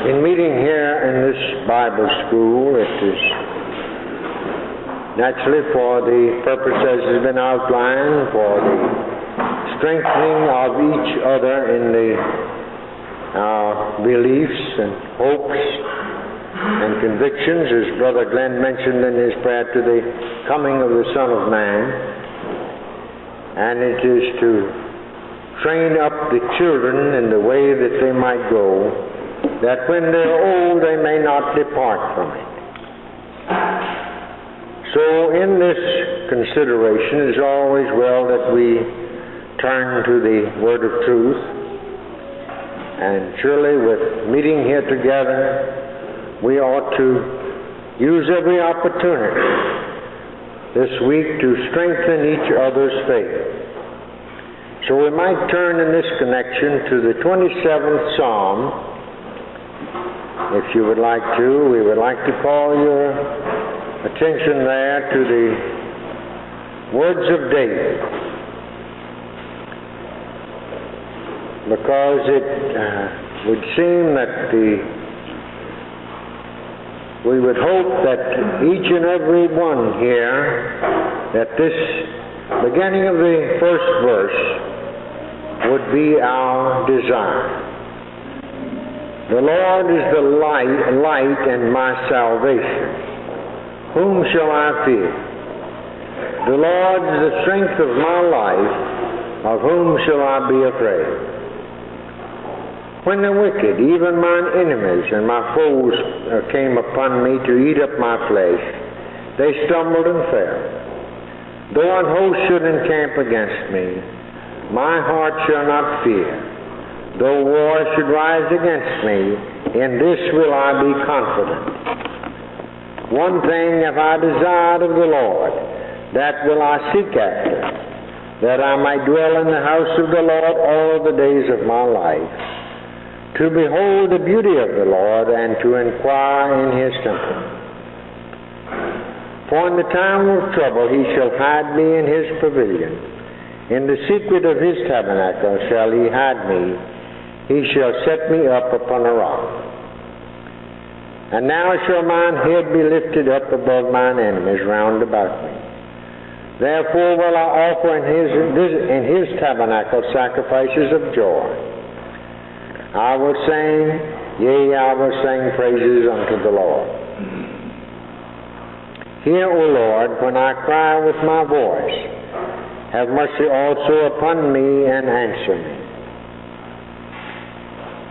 In meeting here in this Bible school, it is naturally for the purpose as has been outlined, for the strengthening of each other in the uh, beliefs and hopes and convictions, as Brother Glenn mentioned in his prayer to the coming of the Son of Man. And it is to train up the children in the way that they might go, that when they're old they may not depart from it. So, in this consideration, it's always well that we turn to the Word of Truth. And surely, with meeting here together, we ought to use every opportunity this week to strengthen each other's faith. So we might turn in this connection to the 27th Psalm. If you would like to, we would like to call your attention there to the words of David. Because it uh, would seem that the we would hope that each and every one here, that this beginning of the first verse would be our desire. The Lord is the light, light and my salvation. Whom shall I fear? The Lord is the strength of my life. Of whom shall I be afraid? When the wicked, even mine enemies and my foes, uh, came upon me to eat up my flesh, they stumbled and fell. Though an host should encamp against me, my heart shall not fear. Though war should rise against me, in this will I be confident. One thing have I desired of the Lord, that will I seek after, that I might dwell in the house of the Lord all the days of my life, to behold the beauty of the Lord and to inquire in his temple. For in the time of trouble he shall hide me in his pavilion. In the secret of his tabernacle shall he hide me. He shall set me up upon a rock. And now shall mine head be lifted up above mine enemies round about me. Therefore will I offer in his, in his tabernacle sacrifices of joy. I will sing, yea, I will sing praises unto the Lord. Hear, O Lord, when I cry with my voice. Have mercy also upon me and answer me.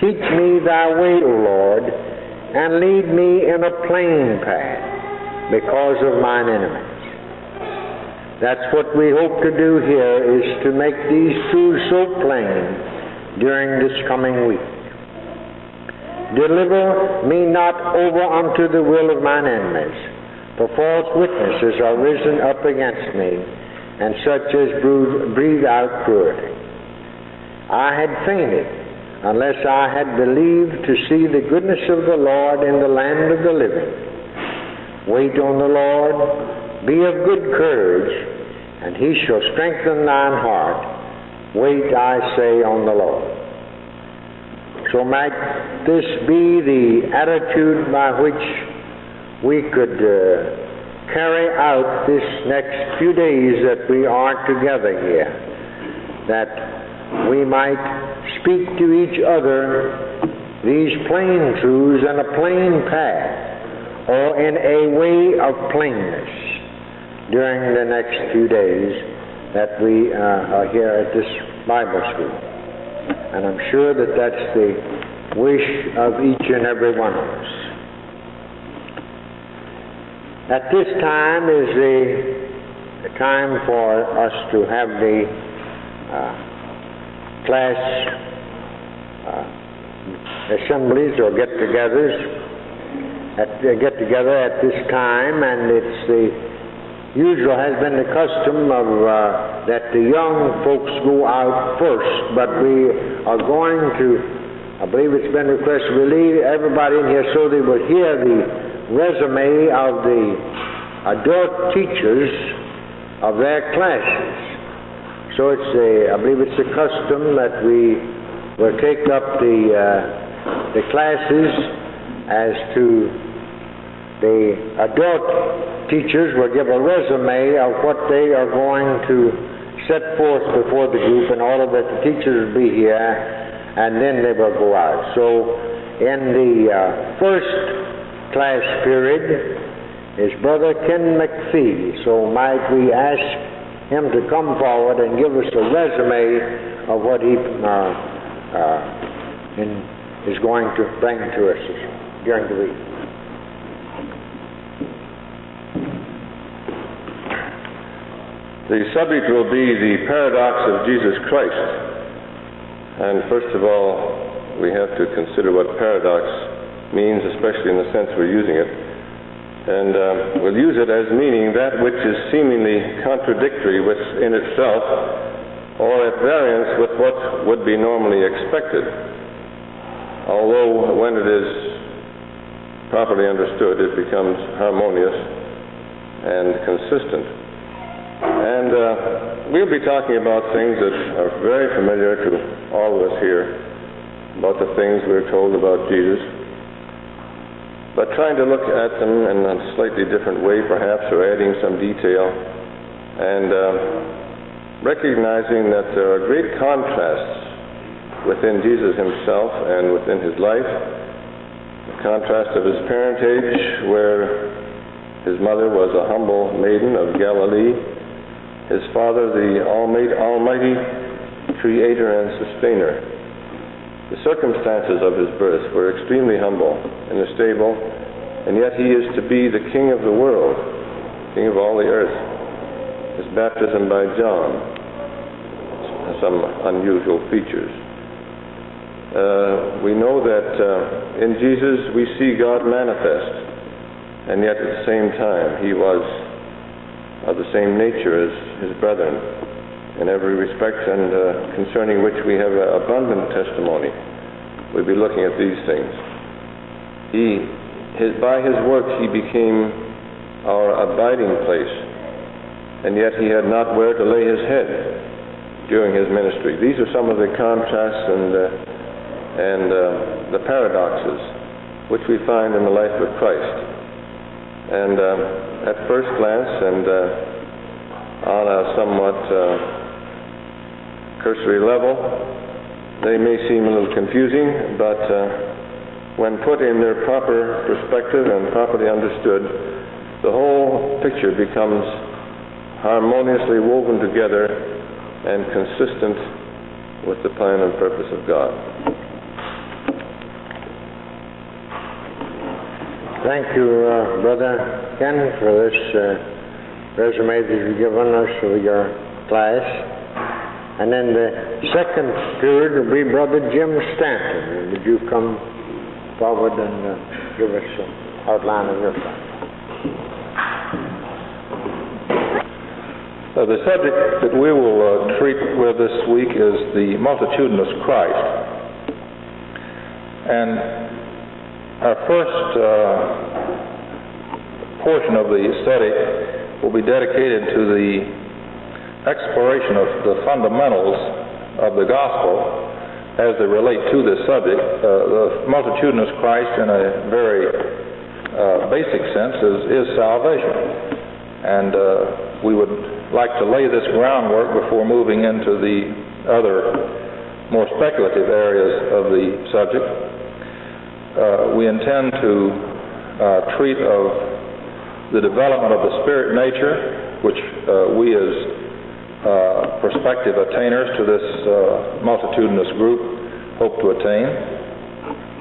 Teach me thy way, O Lord, and lead me in a plain path because of mine enemies. That's what we hope to do here is to make these truths so plain during this coming week. Deliver me not over unto the will of mine enemies for false witnesses are risen up against me, and such as breathe out cruelty. I had fainted unless I had believed to see the goodness of the Lord in the land of the living. Wait on the Lord, be of good courage, and he shall strengthen thine heart. Wait, I say, on the Lord. So might this be the attitude by which we could uh, carry out this next few days that we are together here, that we might speak to each other these plain truths in a plain path or in a way of plainness during the next few days that we uh, are here at this Bible school. And I'm sure that that's the wish of each and every one of us. At this time is the time for us to have the uh, class uh, assemblies or get-togethers, at, uh, get together at this time, and it's the usual has been the custom of uh, that the young folks go out first, but we are going to. I believe it's been requested we leave everybody in here so they will hear the resume of the adult teachers of their classes. So it's a, I believe it's a custom that we will take up the uh, the classes as to the adult teachers will give a resume of what they are going to set forth before the group in order that the teachers will be here and then they will go out. So in the uh, first class period is Brother Ken McPhee. So might we ask him to come forward and give us a resume of what he uh, uh, is going to bring to us during the week. The subject will be the paradox of Jesus Christ. And first of all, we have to consider what paradox means, especially in the sense we're using it. And uh, we'll use it as meaning that which is seemingly contradictory within itself or at variance with what would be normally expected. Although when it is properly understood, it becomes harmonious and consistent. And uh, we'll be talking about things that are very familiar to all of us here, about the things we're told about Jesus, but trying to look at them in a slightly different way, perhaps, or adding some detail, and uh, recognizing that there are great contrasts within Jesus himself and within his life. The contrast of his parentage, where his mother was a humble maiden of Galilee his father, the Almighty Creator and Sustainer. The circumstances of his birth were extremely humble in a stable, and yet he is to be the King of the world, King of all the earth. His baptism by John has some unusual features. Uh, we know that uh, in Jesus we see God manifest, and yet at the same time he was of the same nature as his brethren in every respect, and uh, concerning which we have abundant testimony. We'll be looking at these things. He, his, by his works, he became our abiding place, and yet he had not where to lay his head during his ministry. These are some of the contrasts and uh, and uh, the paradoxes which we find in the life of Christ. And um, at first glance, and uh, on a somewhat uh, cursory level. They may seem a little confusing, but uh, when put in their proper perspective and properly understood, the whole picture becomes harmoniously woven together and consistent with the plan and purpose of God. Thank you, uh, Brother Ken, for this. Uh, resume that you've given us for your class. And then the second period will be Brother Jim Stanton. Would you come forward and uh, give us an outline of your class? Uh, the subject that we will uh, treat with this week is the multitudinous Christ. And our first uh, portion of the study will be dedicated to the exploration of the fundamentals of the gospel as they relate to this subject. Uh, the multitudinous Christ, in a very uh, basic sense, is, is salvation. And uh, we would like to lay this groundwork before moving into the other more speculative areas of the subject. Uh, we intend to uh, treat of the development of the spirit nature, which uh, we as uh, prospective attainers to this uh, multitudinous group hope to attain.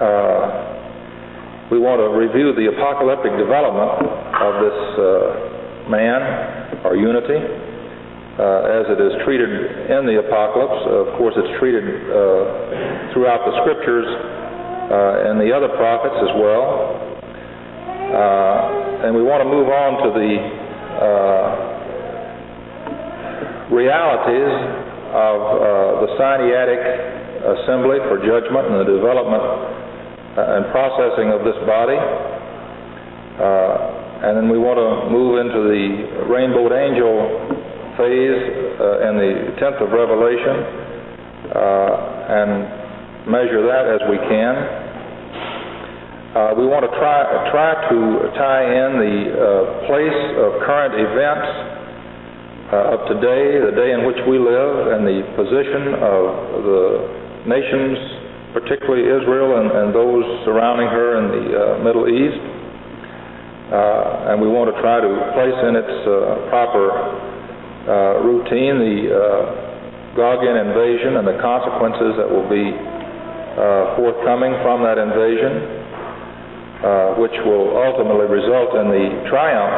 Uh, we want to review the apocalyptic development of this uh, man, or unity, uh, as it is treated in the apocalypse. Of course, it's treated throughout the scriptures and the other prophets as well. And we want to move on to the realities of uh, the Sinaitic assembly for judgment and the development uh, and processing of this body. Uh, and then we want to move into the rainbowed angel phase uh, in the 10th of Revelation and measure that as we can. Uh, we want to try, try to tie in the uh, place of current events uh, of today, the day in which we live, and the position of the nations, particularly Israel and, and those surrounding her in the uh, Middle East. Uh, and we want to try to place in its uh, proper routine the Gogian invasion and the consequences that will be uh, forthcoming from that invasion, uh, which will ultimately result in the triumph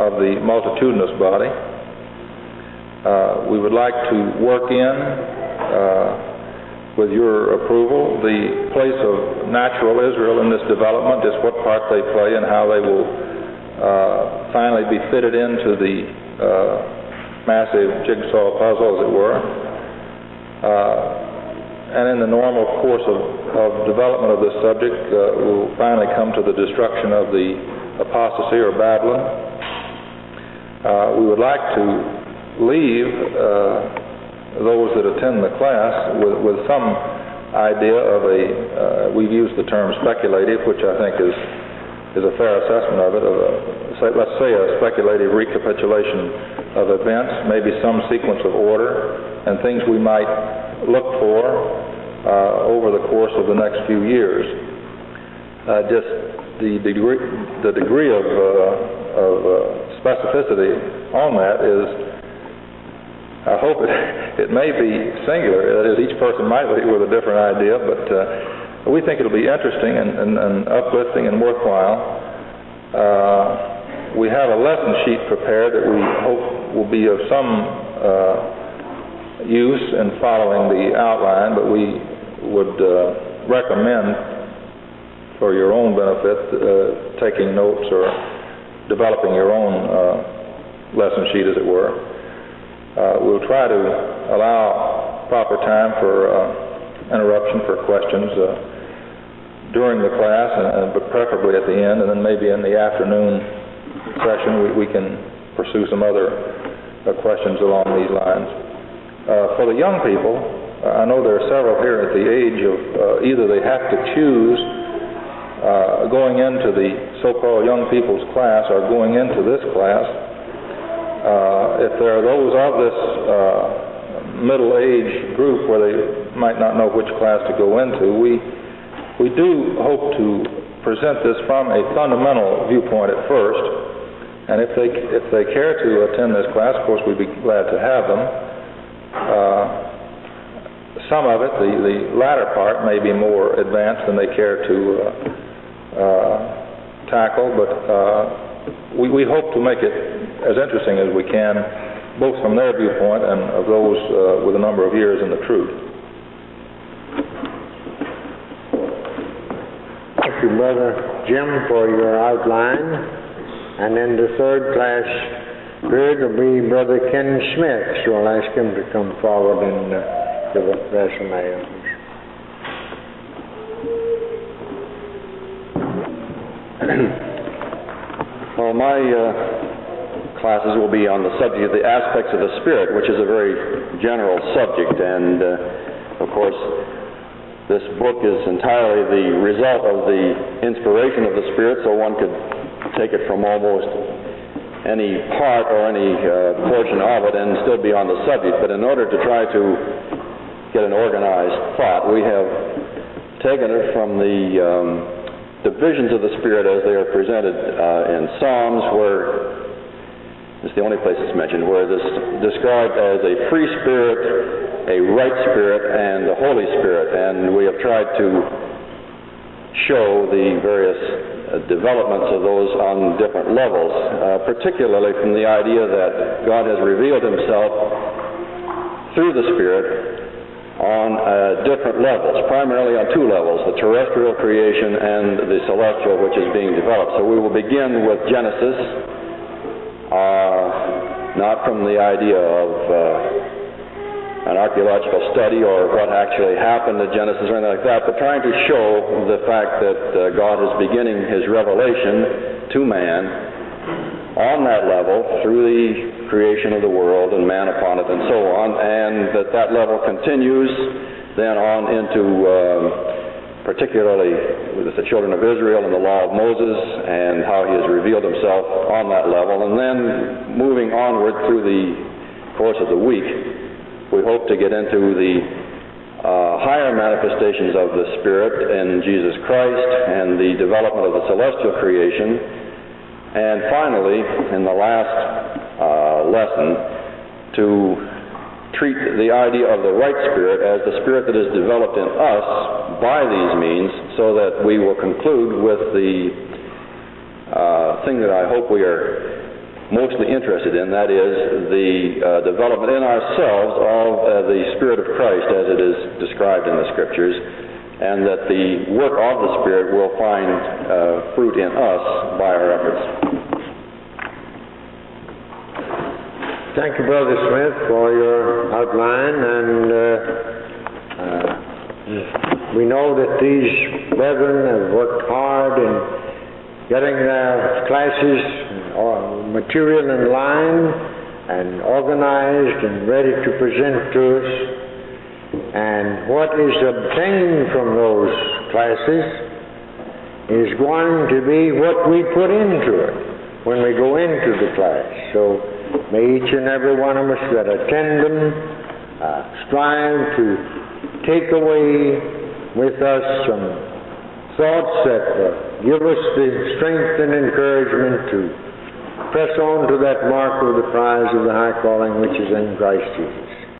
of the multitudinous body. Uh, we would like to work in, with your approval, the place of natural Israel in this development, just what part they play and how they will finally be fitted into the massive jigsaw puzzle, as it were and in the normal course of, of development of this subject, uh, we'll finally come to the destruction of the apostasy or Babylon. Uh, we would like to leave uh, those that attend the class with, with some idea of a, uh, we've used the term speculative, which I think is, is a fair assessment of it, of a, say, let's say a speculative recapitulation of events, maybe some sequence of order, and things we might look for uh, over the course of the next few years. Uh, just the degree, the degree of, uh, of uh, specificity on that is, I hope it, it may be singular. That is, each person might leave with a different idea, but uh, we think it'll be interesting and, and, and uplifting and worthwhile. Uh, we have a lesson sheet prepared that we hope will be of some use in following the outline, but we would uh, recommend for your own benefit uh, taking notes or developing your own uh, lesson sheet, as it were. Uh, we'll try to allow proper time for uh, interruption for questions uh, during the class, and, but preferably at the end, and then maybe in the afternoon session we, we can pursue some other questions along these lines. Uh, for the young people, uh, I know there are several here at the age of uh, either they have to choose uh, going into the so-called young people's class or going into this class. Uh, if there are those of this uh, middle-age group where they might not know which class to go into, we we do hope to present this from a fundamental viewpoint at first, and if they if they care to attend this class, of course, we'd be glad to have them. Uh, some of it, the, the latter part, may be more advanced than they care to uh, uh, tackle, but uh, we, we hope to make it as interesting as we can, both from their viewpoint and of those uh, with a number of years in the truth. Thank you, Brother Jim, for your outline. And then the third class Third will be Brother Ken Smith, so I'll ask him to come forward and uh, give a resume well, my uh, classes will be on the subject of the aspects of the Spirit, which is a very general subject, and uh, of course, this book is entirely the result of the inspiration of the Spirit, so one could take it from almost any part or any uh, portion of it and still be on the subject. But in order to try to get an organized thought, we have taken it from the um, divisions of the Spirit as they are presented uh, in Psalms, where it's the only place it's mentioned, where this described as a free spirit, a right spirit, and the Holy Spirit. And we have tried to show the various uh, developments of those on different levels, uh, particularly from the idea that God has revealed himself through the Spirit on uh, different levels, primarily on two levels, the terrestrial creation and the celestial which is being developed. So we will begin with Genesis, not from the idea of uh, an archaeological study or what actually happened to Genesis or anything like that, but trying to show the fact that uh, God is beginning his revelation to man on that level through the creation of the world and man upon it and so on, and that that level continues then on into um, particularly with the children of Israel and the law of Moses and how he has revealed himself on that level, and then moving onward through the course of the week, we hope to get into the uh, higher manifestations of the Spirit in Jesus Christ and the development of the celestial creation. And finally, in the last uh, lesson, to treat the idea of the right spirit as the spirit that is developed in us by these means, so that we will conclude with the uh, thing that I hope we are mostly interested in, that is the uh, development in ourselves of uh, the Spirit of Christ as it is described in the Scriptures and that the work of the Spirit will find uh, fruit in us by our efforts. Thank you, Brother Smith, for your outline, and uh, uh, we know that these brethren have worked hard in getting their classes or material in line and organized and ready to present to us and what is obtained from those classes is going to be what we put into it when we go into the class. So may each and every one of us that attend them uh, strive to take away with us some thoughts that uh, give us the strength and encouragement to press on to that mark of the prize of the high calling which is in Christ Jesus.